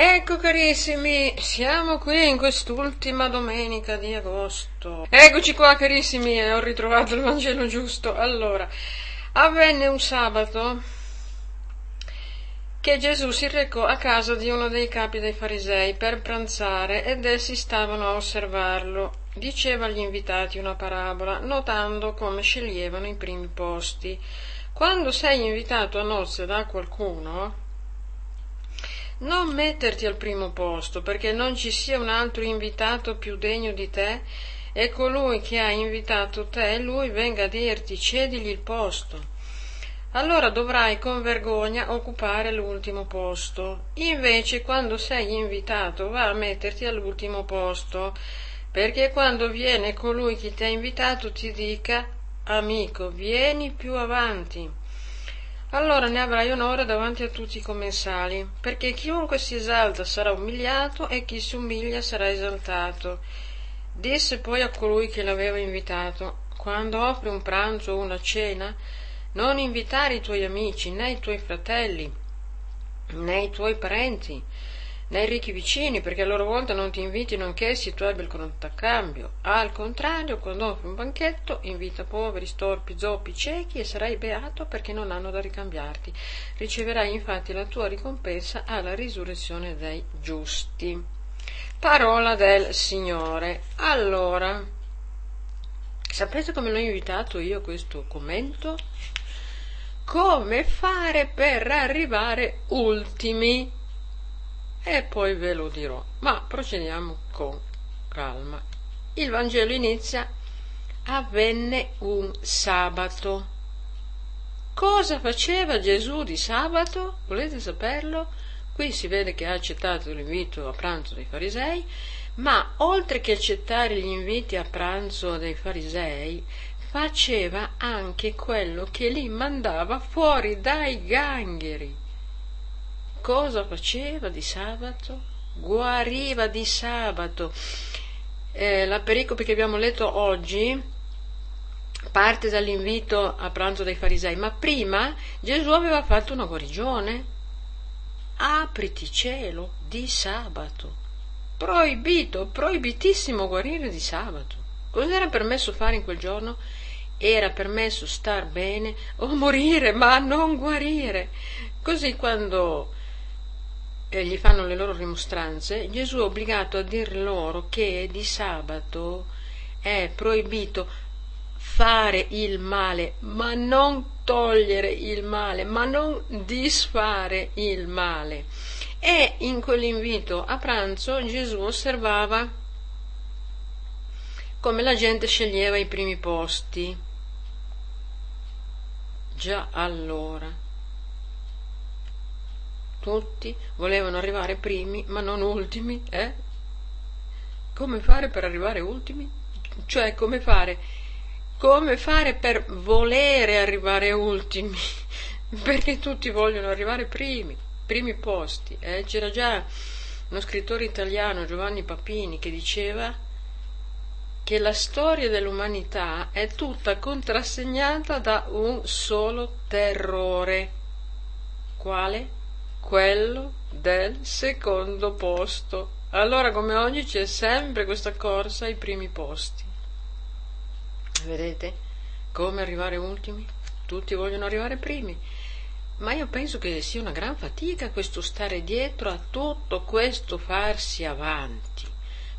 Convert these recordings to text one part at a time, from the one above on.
Ecco carissimi, siamo qui in quest'ultima domenica di agosto. Eccoci qua carissimi, ho ritrovato il Vangelo giusto. Allora, avvenne un sabato che Gesù si recò a casa di uno dei capi dei farisei per pranzare ed essi stavano a osservarlo. Diceva agli invitati una parabola, notando come sceglievano i primi posti. Quando sei invitato a nozze da qualcuno, non metterti al primo posto, perché non ci sia un altro invitato più degno di te e colui che ha invitato te, lui venga a dirti cedigli il posto. Allora dovrai con vergogna occupare l'ultimo posto. Invece, quando sei invitato, va a metterti all'ultimo posto, perché quando viene colui che ti ha invitato ti dica amico, vieni più avanti allora ne avrai onore davanti a tutti i commensali, perché chiunque si esalta sarà umiliato e chi si umilia sarà esaltato. Disse poi a colui che l'aveva invitato, quando offri un pranzo o una cena, non invitare i tuoi amici, né i tuoi fratelli, né i tuoi parenti, né i ricchi vicini, perché a loro volta non ti invitino anch'essi e tu abbia il contraccambio. Al contrario, quando offri un banchetto, invita poveri, storpi, zoppi, ciechi e sarai beato perché non hanno da ricambiarti. Riceverai infatti la tua ricompensa alla risurrezione dei giusti. Parola del Signore. Allora, sapete come l'ho invitato io questo commento? Come fare per arrivare ultimi e poi ve lo dirò. Ma procediamo con calma. Il Vangelo inizia avvenne un sabato. Cosa faceva Gesù di sabato? Volete saperlo? Qui si vede che ha accettato l'invito a pranzo dei farisei, ma oltre che accettare gli inviti a pranzo dei farisei, faceva anche quello che li mandava fuori dai gangheri cosa faceva di sabato? Guariva di sabato. Eh, la pericope che abbiamo letto oggi parte dall'invito a pranzo dei farisei, ma prima Gesù aveva fatto una guarigione. Apriti cielo di sabato. Proibito, proibitissimo guarire di sabato. Cosa era permesso fare in quel giorno? Era permesso star bene o morire, ma non guarire. Così quando eh, gli fanno le loro rimostranze, Gesù è obbligato a dir loro che di sabato è proibito fare il male, ma non togliere il male, ma non disfare il male. E in quell'invito a pranzo Gesù osservava come la gente sceglieva i primi posti. Già allora tutti volevano arrivare primi, ma non ultimi, eh? Come fare per arrivare ultimi? Cioè, come fare? Come fare per volere arrivare ultimi? Perché tutti vogliono arrivare primi, primi posti. Eh? C'era già uno scrittore italiano, Giovanni Papini, che diceva che la storia dell'umanità è tutta contrassegnata da un solo terrore. Quale? Quello del secondo posto. Allora, come oggi, c'è sempre questa corsa ai primi posti. Vedete come arrivare ultimi? Tutti vogliono arrivare primi. Ma io penso che sia una gran fatica questo stare dietro a tutto questo farsi avanti.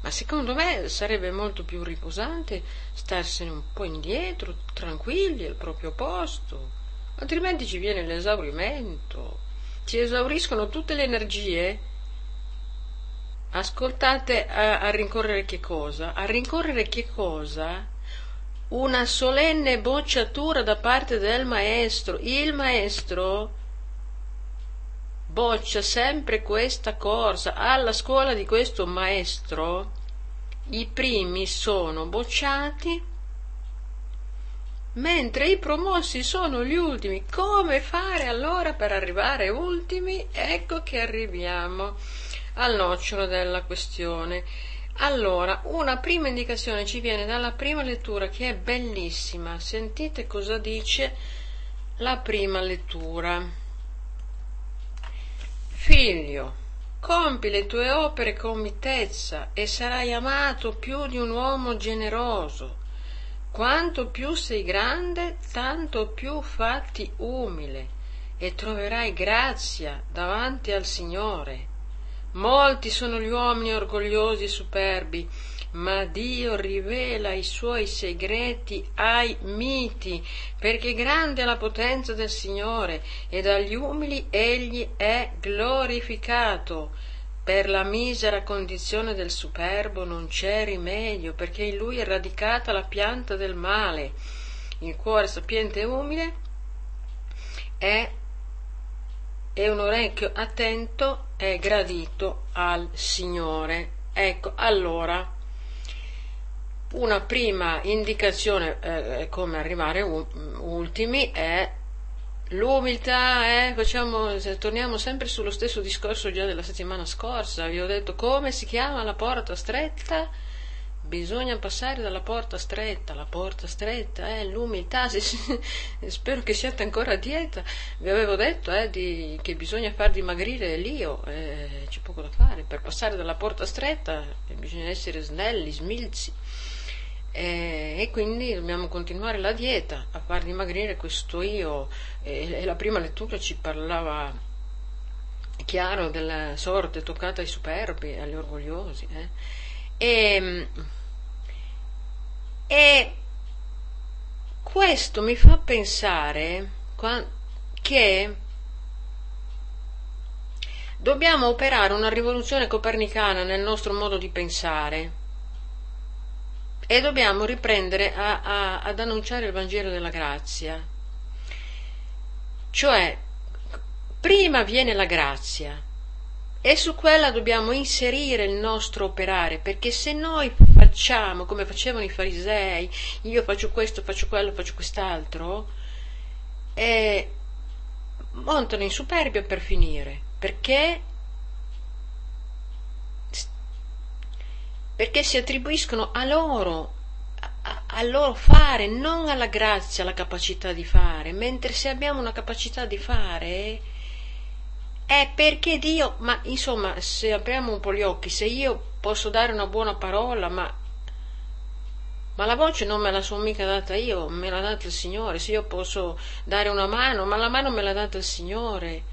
Ma secondo me sarebbe molto più riposante starsene un po' indietro, tranquilli al proprio posto. Altrimenti ci viene l'esaurimento si esauriscono tutte le energie, ascoltate a, a rincorrere che cosa? A rincorrere che cosa? Una solenne bocciatura da parte del maestro. Il maestro boccia sempre questa corsa. Alla scuola di questo maestro i primi sono bocciati mentre i promossi sono gli ultimi. Come fare allora per arrivare ultimi? Ecco che arriviamo al nocciolo della questione. Allora, una prima indicazione ci viene dalla prima lettura che è bellissima. Sentite cosa dice la prima lettura. Figlio, compi le tue opere con mitezza e sarai amato più di un uomo generoso. Quanto più sei grande, tanto più fatti umile e troverai grazia davanti al Signore. Molti sono gli uomini orgogliosi e superbi, ma Dio rivela i suoi segreti ai miti, perché grande è la potenza del Signore e dagli umili egli è glorificato. Per la misera condizione del superbo non c'è rimedio, perché in lui è radicata la pianta del male. Il cuore sapiente e umile è, e un orecchio attento è gradito al Signore. Ecco, allora una prima indicazione eh, come arrivare ultimi è l'umiltà, eh? Facciamo, torniamo sempre sullo stesso discorso già della settimana scorsa, vi ho detto come si chiama la porta stretta, bisogna passare dalla porta stretta, la porta stretta è eh, l'umiltà, spero che siate ancora a dieta, vi avevo detto eh, di, che bisogna far dimagrire l'io, eh, c'è poco da fare, per passare dalla porta stretta bisogna essere snelli, smilzi e, e, quindi dobbiamo continuare la dieta a far dimagrire questo io e, e la prima lettura ci parlava chiaro della sorte toccata ai superbi agli orgogliosi eh? e, e, questo mi fa pensare che dobbiamo operare una rivoluzione copernicana nel nostro modo di pensare e dobbiamo riprendere a, a, ad annunciare il Vangelo della grazia. Cioè, prima viene la grazia e su quella dobbiamo inserire il nostro operare, perché se noi facciamo come facevano i farisei, io faccio questo, faccio quello, faccio quest'altro, eh, montano in superbia per finire, perché perché si attribuiscono a loro, al loro fare, non alla grazia, alla capacità di fare, mentre se abbiamo una capacità di fare è perché Dio, ma insomma, se apriamo un po' gli occhi, se io posso dare una buona parola, ma, ma la voce non me la sono mica data io, me l'ha data il Signore, se io posso dare una mano, ma la mano me l'ha data il Signore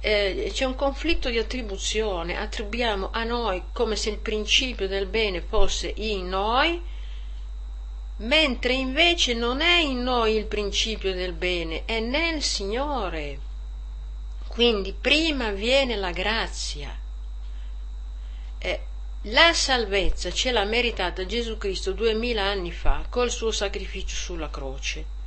eh, c'è un conflitto di attribuzione, attribuiamo a noi come se il principio del bene fosse in noi, mentre invece non è in noi il principio del bene, è nel Signore. Quindi prima viene la grazia. Eh, la salvezza ce l'ha meritata Gesù Cristo duemila anni fa col suo sacrificio sulla croce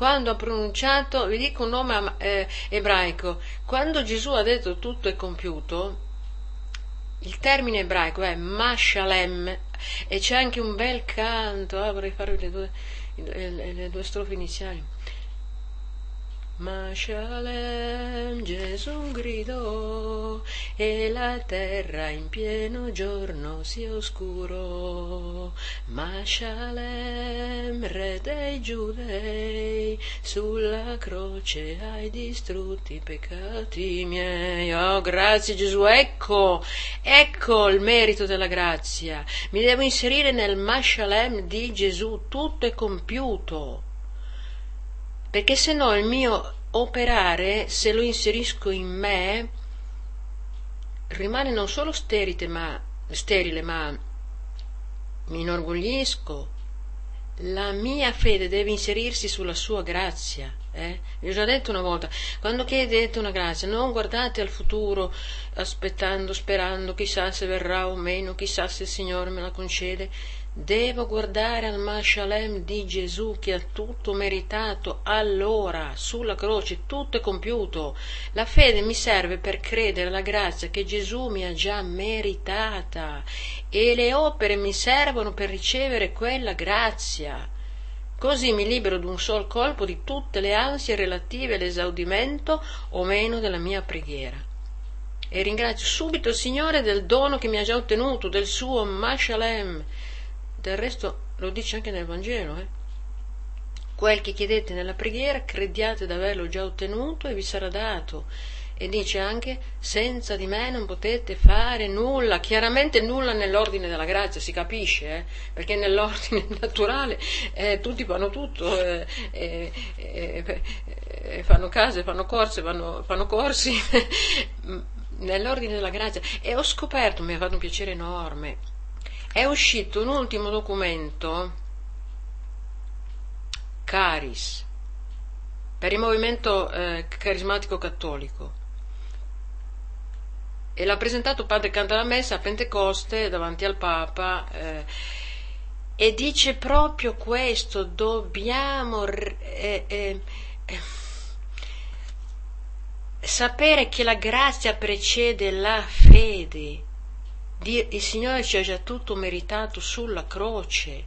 quando ha pronunciato, vi dico un nome eh, ebraico, quando Gesù ha detto tutto è compiuto, il termine ebraico è Mashalem e c'è anche un bel canto, ah, vorrei farvi le due, le, le due strofe iniziali. Ma Shalem Gesù gridò e la terra in pieno giorno si oscurò. Ma Shalem, re dei giudei, sulla croce hai distrutti i peccati miei. Oh, grazie Gesù, ecco, ecco il merito della grazia. Mi devo inserire nel Mashalem di Gesù, tutto è compiuto perché se no il mio operare, se lo inserisco in me, rimane non solo sterile, ma, sterile, ma mi inorgoglisco. La mia fede deve inserirsi sulla sua grazia. Eh? Vi ho già detto una volta, quando chiedete una grazia, non guardate al futuro aspettando, sperando, chissà se verrà o meno, chissà se il Signore me la concede Devo guardare al Mashalem di Gesù che ha tutto meritato allora sulla croce, tutto è compiuto. La fede mi serve per credere alla grazia che Gesù mi ha già meritata e le opere mi servono per ricevere quella grazia. Così mi libero d'un sol colpo di tutte le ansie relative all'esaudimento o meno della mia preghiera. E ringrazio subito il Signore del dono che mi ha già ottenuto, del suo Mashalem del resto lo dice anche nel Vangelo, eh? Quel che chiedete nella preghiera, crediate di averlo già ottenuto e vi sarà dato. e dice anche senza di me non potete fare nulla, chiaramente nulla nell'ordine della grazia, si capisce, eh? perché nell'ordine naturale eh, tutti fanno tutto, eh, eh, eh, fanno case, fanno corse, fanno, fanno corsi, nell'ordine della grazia e ho scoperto, mi ha fatto un piacere enorme, è uscito un ultimo documento, Caris, per il movimento carismatico cattolico e l'ha presentato padre Cantalamessa a Pentecoste davanti al Papa eh, e dice proprio questo, dobbiamo eh, eh, sapere che la grazia precede la fede. Il Signore ci ha già tutto meritato sulla croce.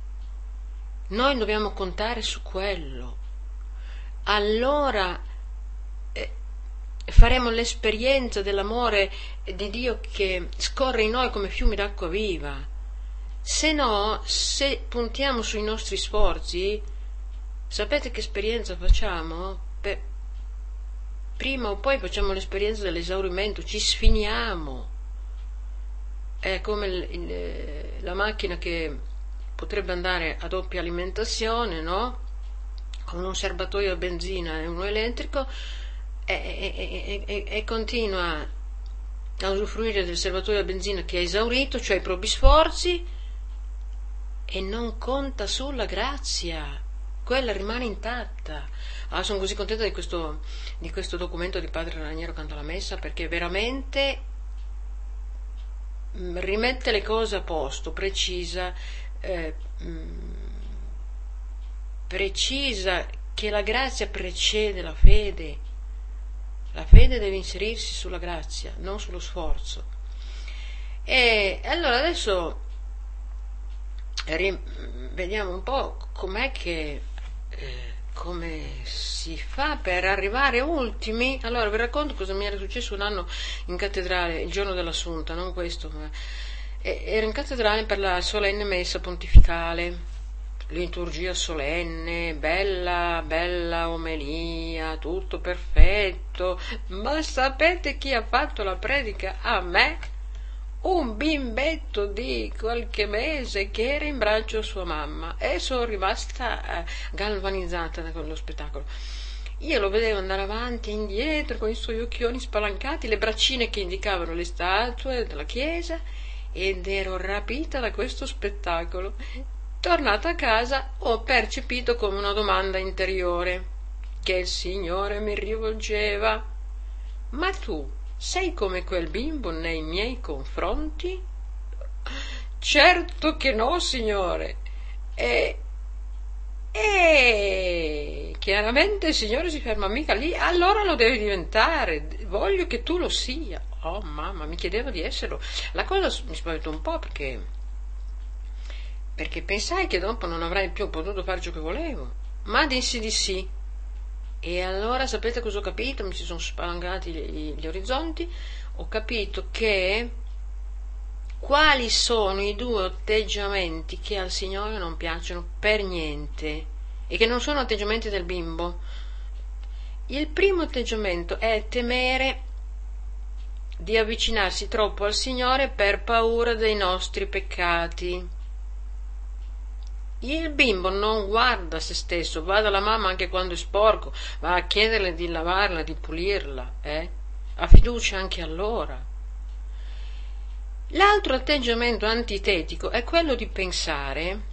Noi dobbiamo contare su quello. Allora faremo l'esperienza dell'amore di Dio che scorre in noi come fiumi d'acqua viva. Se no, se puntiamo sui nostri sforzi, sapete che esperienza facciamo? Beh, prima o poi facciamo l'esperienza dell'esaurimento, ci sfiniamo. È come il, il, la macchina che potrebbe andare a doppia alimentazione, no? Con un serbatoio a benzina e uno elettrico, e, e, e, continua a usufruire del serbatoio a benzina che è esaurito, cioè i propri sforzi, e non conta sulla grazia, quella rimane intatta. Ah, sono così contenta di questo, di questo documento di Padre Raniero Messa perché veramente rimette le cose a posto, precisa, eh, mm, precisa che la grazia precede la fede la fede deve inserirsi sulla grazia, non sullo sforzo. E allora adesso vediamo un po' com'è che eh, come si fa per arrivare ultimi. Allora vi racconto cosa mi era successo un anno in cattedrale, il giorno dell'Assunta, non questo, ma ero in cattedrale per la solenne messa pontificale liturgia solenne, bella, bella omelia, tutto perfetto, ma sapete chi ha fatto la predica a me? Un bimbetto di qualche mese che era in braccio a sua mamma e sono rimasta eh, galvanizzata da quello spettacolo. Io lo vedevo andare avanti e indietro con i suoi occhioni spalancati, le braccine che indicavano le statue della chiesa ed ero rapita da questo spettacolo Tornata a casa ho percepito come una domanda interiore che il Signore mi rivolgeva. Ma tu sei come quel bimbo nei miei confronti? Certo che no, Signore. E, e chiaramente il Signore si ferma mica lì, allora lo devi diventare, voglio che tu lo sia. Oh mamma, mi chiedeva di esserlo. La cosa mi spaventa un po' perché perché pensai che dopo non avrei più potuto fare ciò che volevo, ma dissi di sì. E allora sapete cosa ho capito? Mi si sono spalancati gli, gli orizzonti, ho capito che quali sono i due atteggiamenti che al Signore non piacciono per niente e che non sono atteggiamenti del bimbo. Il primo atteggiamento è temere di avvicinarsi troppo al Signore per paura dei nostri peccati. Il bimbo non guarda se stesso, va dalla mamma anche quando è sporco, va a chiederle di lavarla, di pulirla, eh? Ha fiducia anche allora. L'altro atteggiamento antitetico è quello di pensare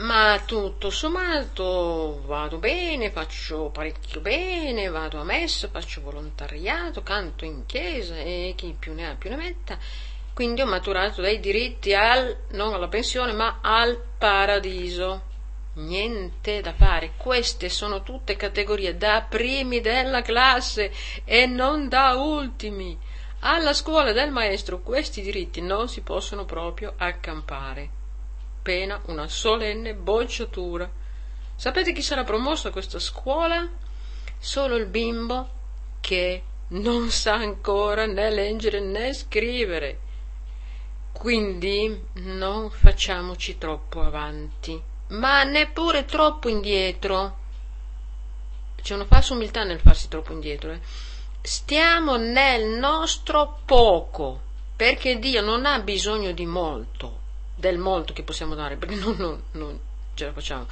ma tutto sommato vado bene, faccio parecchio bene, vado a messa, faccio volontariato, canto in chiesa e chi più ne ha più ne metta quindi ho maturato dei diritti al, non alla pensione, ma al paradiso. Niente da fare, queste sono tutte categorie da primi della classe e non da ultimi. Alla scuola del maestro questi diritti non si possono proprio accampare. Pena una solenne bocciatura. Sapete chi sarà promosso a questa scuola? Solo il bimbo che non sa ancora né leggere né scrivere quindi non facciamoci troppo avanti, ma neppure troppo indietro. C'è una falsa umiltà nel farsi troppo indietro. Eh? stiamo nel nostro poco, perché Dio non ha bisogno di molto, del molto che possiamo dare, perché non, non, non ce la facciamo,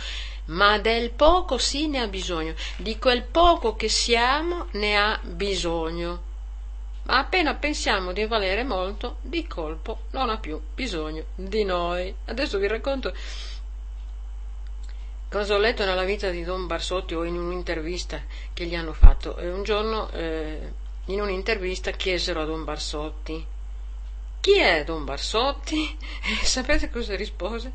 ma del poco sì ne ha bisogno, di quel poco che siamo ne ha bisogno. Ma appena pensiamo di valere molto, di colpo non ha più bisogno di noi. Adesso vi racconto cosa ho letto nella vita di Don Barsotti o in un'intervista che gli hanno fatto. E un giorno eh, in un'intervista chiesero a Don Barsotti chi è Don Barsotti? E sapete cosa rispose?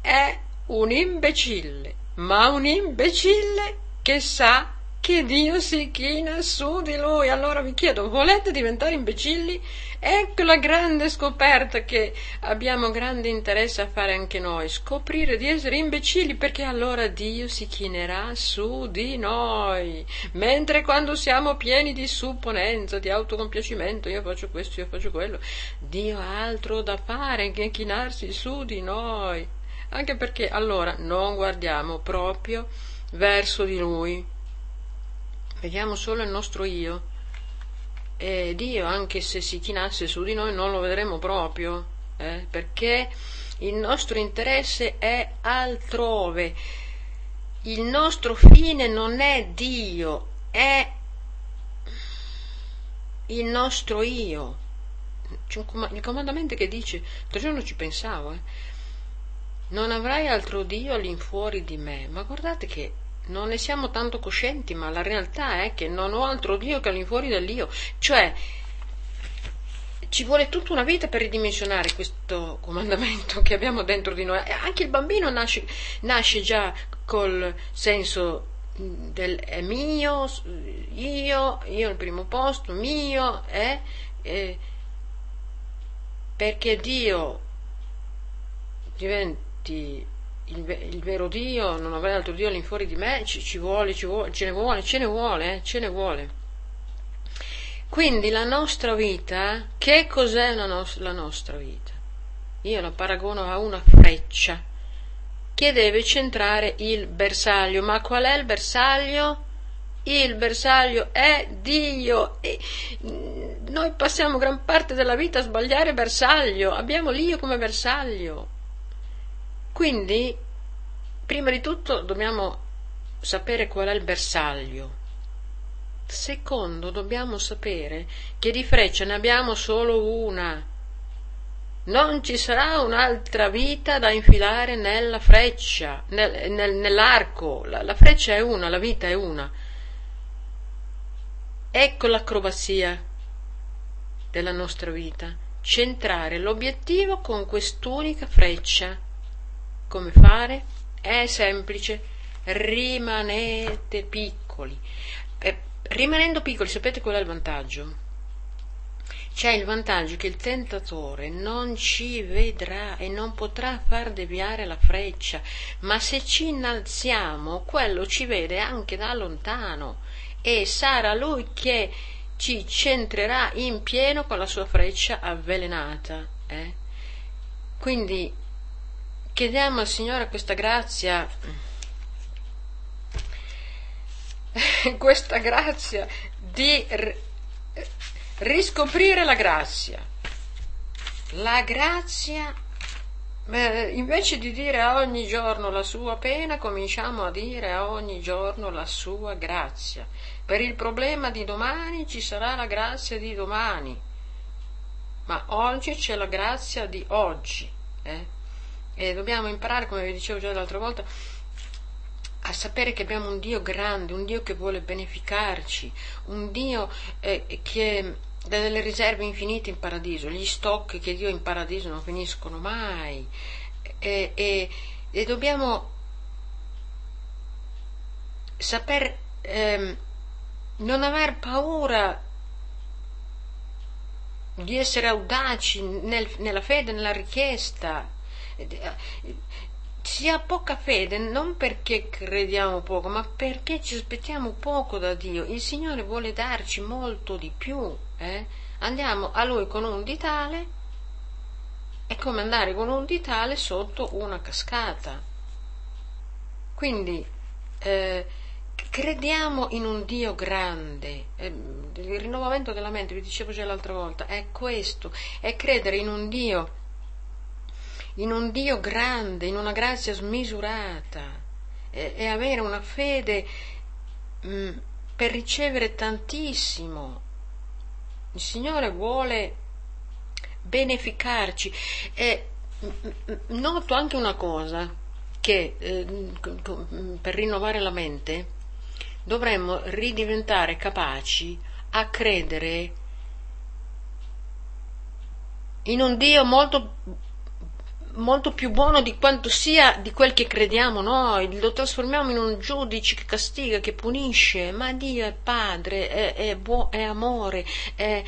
È un imbecille, ma un imbecille che sa che Dio si china su di lui. Allora vi chiedo, volete diventare imbecilli? Ecco la grande scoperta che abbiamo grande interesse a fare anche noi, scoprire di essere imbecilli perché allora Dio si chinerà su di noi. Mentre quando siamo pieni di supponenza, di autocompiacimento, io faccio questo, io faccio quello, Dio ha altro da fare che chinarsi su di noi. Anche perché allora non guardiamo proprio verso di lui, vediamo solo il nostro io. E Dio, anche se si chinasse su di noi, non lo vedremo proprio, eh? perché il nostro interesse è altrove. Il nostro fine non è Dio, è il nostro io. Il comandamento che dice, l'altro giorno ci pensavo, eh? non avrai altro Dio all'infuori di me. Ma guardate che non ne siamo tanto coscienti, ma la realtà è che non ho altro Dio che all'infuori dell'io. Cioè, ci vuole tutta una vita per ridimensionare questo comandamento che abbiamo dentro di noi. Anche il bambino nasce, nasce già col senso del è mio, io, io al primo posto, mio, è, eh, perché Dio diventi il, vero Dio, non avrei altro Dio all'infuori di me, ci, ci, vuole, ci vuole, ce ne vuole, ce ne vuole, eh, ce ne vuole. Quindi la nostra vita, che cos'è la, nos- la nostra vita? Io la paragono a una freccia che deve centrare il bersaglio. Ma qual è il bersaglio? Il bersaglio è Dio. E noi passiamo gran parte della vita a sbagliare bersaglio. Abbiamo l'io come bersaglio. Quindi, prima di tutto dobbiamo sapere qual è il bersaglio. Secondo, dobbiamo sapere che di freccia ne abbiamo solo una. Non ci sarà un'altra vita da infilare nella freccia, nel, nel, nell'arco. La, la freccia è una, la vita è una. Ecco l'acrobazia della nostra vita. Centrare l'obiettivo con quest'unica freccia come fare? È semplice, rimanete piccoli. Eh, rimanendo piccoli, sapete qual è il vantaggio? C'è il vantaggio che il tentatore non ci vedrà e non potrà far deviare la freccia, ma se ci innalziamo, quello ci vede anche da lontano e sarà lui che ci centrerà in pieno con la sua freccia avvelenata. Eh? Quindi chiediamo al Signore questa grazia, questa grazia di riscoprire la grazia. La grazia, invece di dire a ogni giorno la sua pena, cominciamo a dire a ogni giorno la sua grazia. Per il problema di domani ci sarà la grazia di domani, ma oggi c'è la grazia di oggi. Eh? E dobbiamo imparare, come vi dicevo già l'altra volta, a sapere che abbiamo un Dio grande, un Dio che vuole beneficarci, un Dio eh, che ha delle riserve infinite in paradiso, gli stock che Dio ha in paradiso non finiscono mai. E, e, e dobbiamo saper ehm, non aver paura di essere audaci nel, nella fede, nella richiesta, si ha poca fede non perché crediamo poco, ma perché ci aspettiamo poco da Dio. Il Signore vuole darci molto di più. Eh? Andiamo a Lui con un ditale, è come andare con un ditale sotto una cascata. Quindi eh, crediamo in un Dio grande. Eh, il rinnovamento della mente, vi dicevo già l'altra volta, è questo, è credere in un Dio, in un Dio grande, in una grazia smisurata e, e avere una fede mh, mm, per ricevere tantissimo. Il Signore vuole beneficarci e mm, mm, noto anche una cosa che eh, per rinnovare la mente dovremmo ridiventare capaci a credere in un Dio molto, molto più buono di quanto sia di quel che crediamo noi, lo trasformiamo in un giudice che castiga, che punisce, ma Dio è Padre, è, è, buo, è amore, è,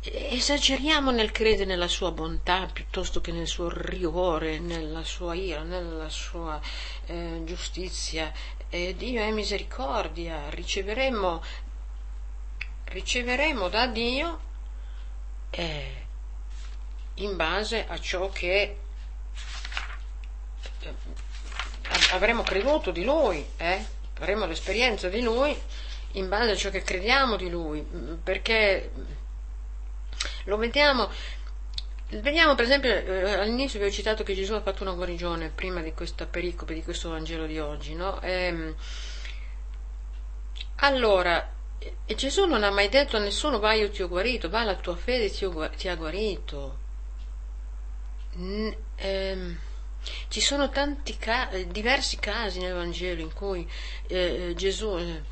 esageriamo nel credere nella sua bontà piuttosto che nel suo rigore, nella sua ira, nella sua eh, giustizia. Eh, Dio è misericordia, riceveremo, riceveremo da Dio eh, in base a ciò che eh, avremo creduto di Lui, eh? faremo l'esperienza di Lui in base a ciò che crediamo di Lui, perché lo vediamo Vediamo per esempio, eh, all'inizio vi ho citato che Gesù ha fatto una guarigione prima di questa pericope, di questo Vangelo di oggi, no? Ehm, allora, e Gesù non ha mai detto a nessuno vai io ti ho guarito, va la tua fede ti, ho, ti ha guarito. Ehm, ci sono tanti ca- diversi casi nel Vangelo in cui eh, Gesù, eh,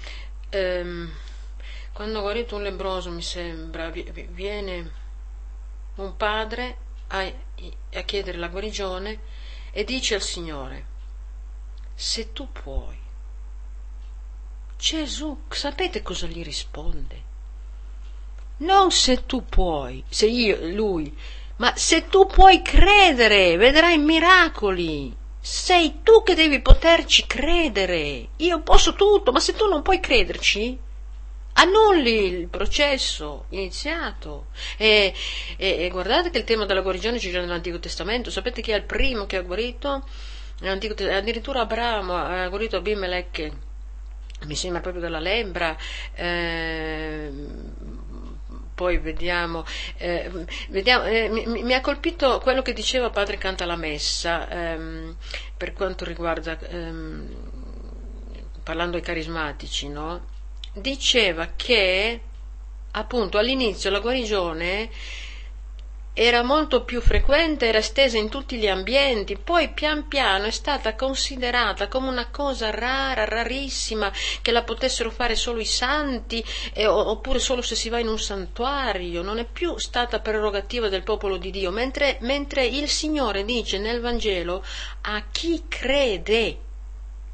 ehm, quando ha guarito un lebroso, mi sembra, viene un padre a, a chiedere la guarigione e dice al Signore, se tu puoi. Gesù, sapete cosa gli risponde? Non se tu puoi, se io, lui, ma se tu puoi credere, vedrai miracoli. Sei tu che devi poterci credere. Io posso tutto, ma se tu non puoi crederci, annulli il processo iniziato. E, e, e, guardate che il tema della guarigione c'è già nell'Antico Testamento. Sapete chi è il primo che ha guarito? addirittura Abramo ha guarito Abimelech, mi sembra proprio dalla lembra. Eh, poi vediamo, eh, vediamo eh, mi, mi, ha colpito quello che diceva padre Canta la Messa ehm, per quanto riguarda, ehm, parlando ai carismatici, no? diceva che appunto all'inizio la guarigione era molto più frequente, era estesa in tutti gli ambienti, poi pian piano è stata considerata come una cosa rara, rarissima, che la potessero fare solo i santi, eh, oppure solo se si va in un santuario, non è più stata prerogativa del popolo di Dio, mentre, mentre il Signore dice nel Vangelo a chi crede,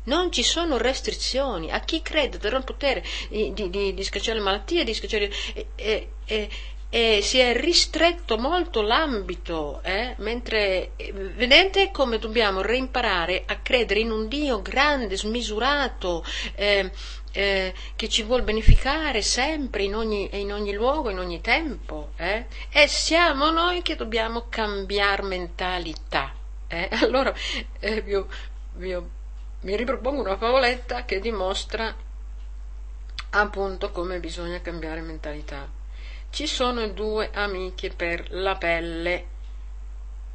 non ci sono restrizioni. A chi crede il potere di, di, di scacciare le malattie, di scacciare... E, e, e, e si è ristretto molto l'ambito, eh? mentre vedete come dobbiamo reimparare a credere in un Dio grande, smisurato, eh, eh, che ci vuole beneficare sempre in ogni, in ogni luogo, in ogni tempo. Eh? E siamo noi che dobbiamo cambiare mentalità. Eh? Allora eh, vi vi vi ripropongo una favoletta che dimostra appunto come bisogna cambiare mentalità. Ci sono due amiche per la pelle,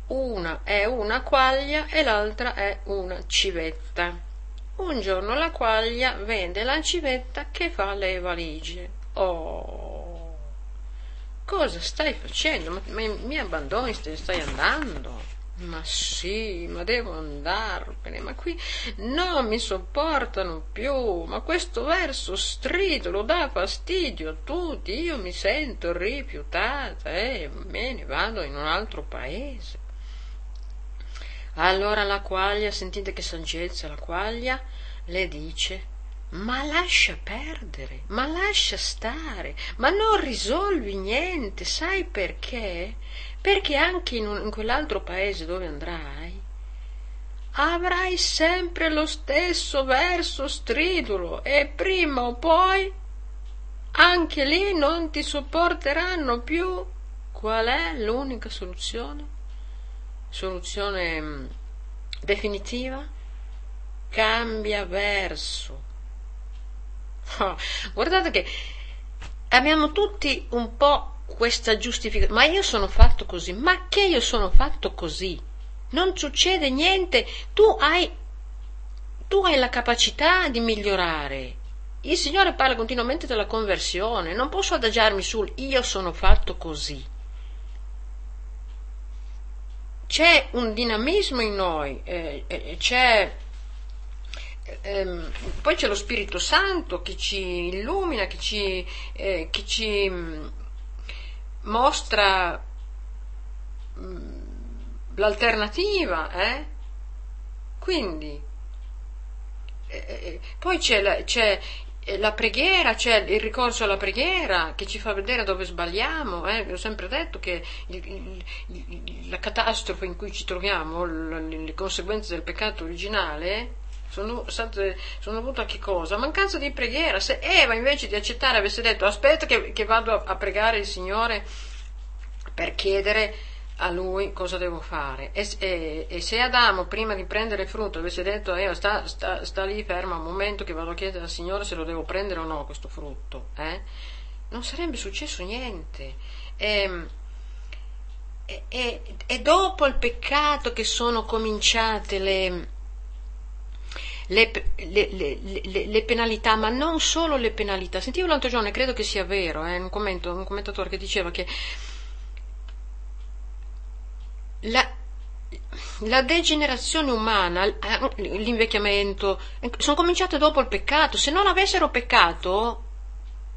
una è una quaglia e l'altra è una civetta. Un giorno la quaglia vede la civetta che fa le valigie. Oh, cosa stai facendo? Ma mi abbandoni, stai andando? Ma sì, ma devo andarmene, ma qui non mi sopportano più, ma questo verso stridolo dà fastidio a tutti, io mi sento rifiutata e eh, me ne vado in un altro paese. Allora la quaglia, sentite che saggezza la quaglia, le dice ma lascia perdere, ma lascia stare, ma non risolvi niente, sai perché? Perché anche in, un, in quell'altro paese dove andrai avrai sempre lo stesso verso stridulo e prima o poi anche lì non ti sopporteranno più. Qual è l'unica soluzione? Soluzione mm, definitiva? Cambia verso guardate che abbiamo tutti un po' questa giustificazione, ma io sono fatto così, ma che io sono fatto così? Non succede niente, tu hai, tu hai la capacità di migliorare. Il Signore parla continuamente della conversione, non posso adagiarmi sul io sono fatto così. C'è un dinamismo in noi, eh, eh, c'è ehm, poi c'è lo Spirito Santo che ci illumina, che ci, eh, che ci mm, mostra mm, l'alternativa, eh? Quindi, eh, eh, poi c'è la, c'è la, preghiera, c'è il ricorso alla preghiera che ci fa vedere dove sbagliamo. Eh? Ho sempre detto che il, il, la catastrofe in cui ci troviamo, le conseguenze del peccato originale, sono, sono dovute a che cosa? Mancanza di preghiera. Se Eva invece di accettare avesse detto aspetta che, che vado a, a pregare il Signore per chiedere a lui cosa devo fare. E, e, e, se Adamo prima di prendere frutto avesse detto Eva sta, sta, sta, lì ferma un momento che vado a chiedere al Signore se lo devo prendere o no questo frutto, eh? non sarebbe successo niente. E, e, e dopo il peccato che sono cominciate le le, le, le, le, penalità, ma non solo le penalità. Sentivo l'altro giorno, e credo che sia vero, eh, un, commento, un commentatore che diceva che la, la degenerazione umana, l'invecchiamento, sono cominciate dopo il peccato. Se non avessero peccato,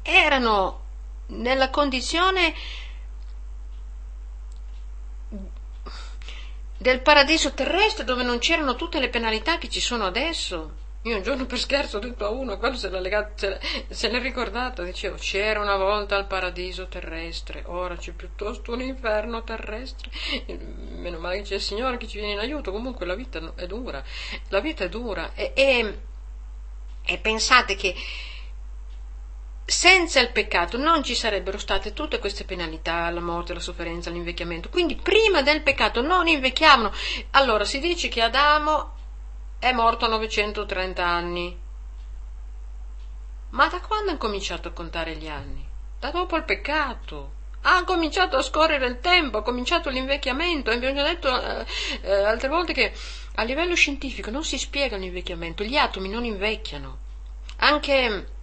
erano nella condizione del paradiso terrestre dove non c'erano tutte le penalità che ci sono adesso. Io un giorno per scherzo ho detto a uno, quello se l'ha, legato, se, l'ha, se l'ha ricordato, dicevo c'era una volta il paradiso terrestre, ora c'è piuttosto un inferno terrestre. Meno male che c'è il Signore che ci viene in aiuto, comunque la vita è dura, la vita è dura e, e, e pensate che senza il peccato non ci sarebbero state tutte queste penalità, la morte, la sofferenza, l'invecchiamento. Quindi prima del peccato non invecchiavano. Allora si dice che Adamo è morto a 930 anni. Ma da quando ha cominciato a contare gli anni? Da dopo il peccato. Ha cominciato a scorrere il tempo, ha cominciato l'invecchiamento. Abbiamo già detto eh, eh, altre volte che a livello scientifico non si spiega l'invecchiamento, gli atomi non invecchiano. Anche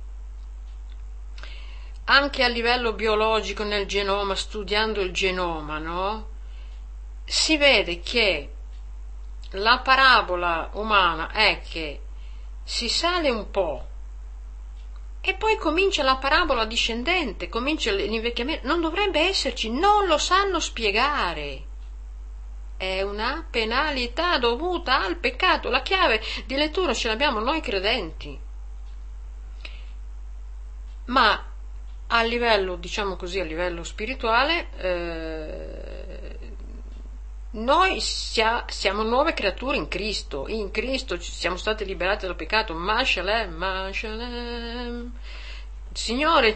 anche a livello biologico nel genoma, studiando il genoma, no? si vede che la parabola umana è che si sale un po' e poi comincia la parabola discendente, comincia l'invecchiamento, non dovrebbe esserci, non lo sanno spiegare. È una penalità dovuta al peccato. La chiave di lettura ce l'abbiamo noi credenti. Ma a livello, diciamo così, a livello spirituale, eh, noi sia, siamo nuove creature in Cristo, in Cristo siamo stati liberati dal peccato, Mashalem, Mashalem. Signore,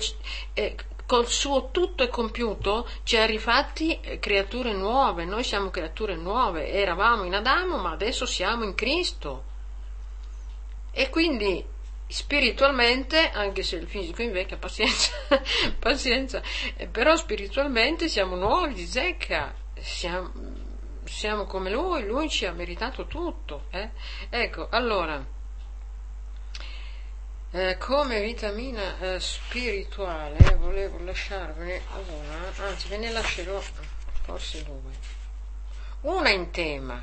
eh, col suo tutto è compiuto, ci ha rifatti eh, creature nuove, noi siamo creature nuove, eravamo in Adamo, ma adesso siamo in Cristo. E quindi spiritualmente, anche se il fisico invecchia, pazienza, pazienza, eh, però spiritualmente siamo nuovi di zecca, siamo, siamo, come lui, lui ci ha meritato tutto. Eh? Ecco, allora, eh, come vitamina eh, spirituale volevo lasciarvene una, anzi ve ne lascerò forse due. Una in tema,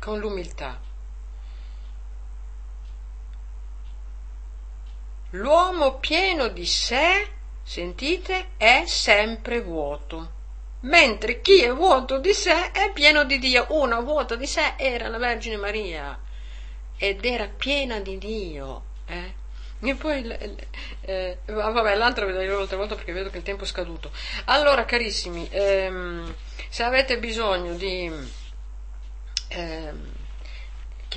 con l'umiltà L'uomo pieno di sé, sentite, è sempre vuoto, mentre chi è vuoto di sé è pieno di Dio. Una vuota di sé era la Vergine Maria ed era piena di Dio. Eh? E poi, eh, vabbè, l'altra ve la dirò l'altra volta perché vedo che il tempo è scaduto. Allora, carissimi, ehm, se avete bisogno di... Ehm,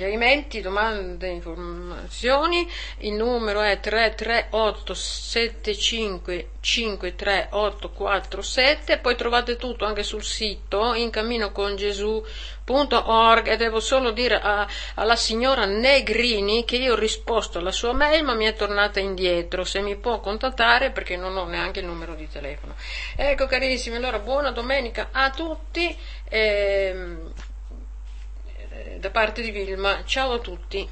chiarimenti, domande, informazioni, il numero è 338 75 53847, poi trovate tutto anche sul sito incaminocongesù.org e devo solo dire a, alla signora Negrini che io ho risposto alla sua mail ma mi è tornata indietro, se mi può contattare perché non ho neanche il numero di telefono. Ecco carissimi, allora buona domenica a tutti. Ehm, da parte di Vilma. Ciao a tutti.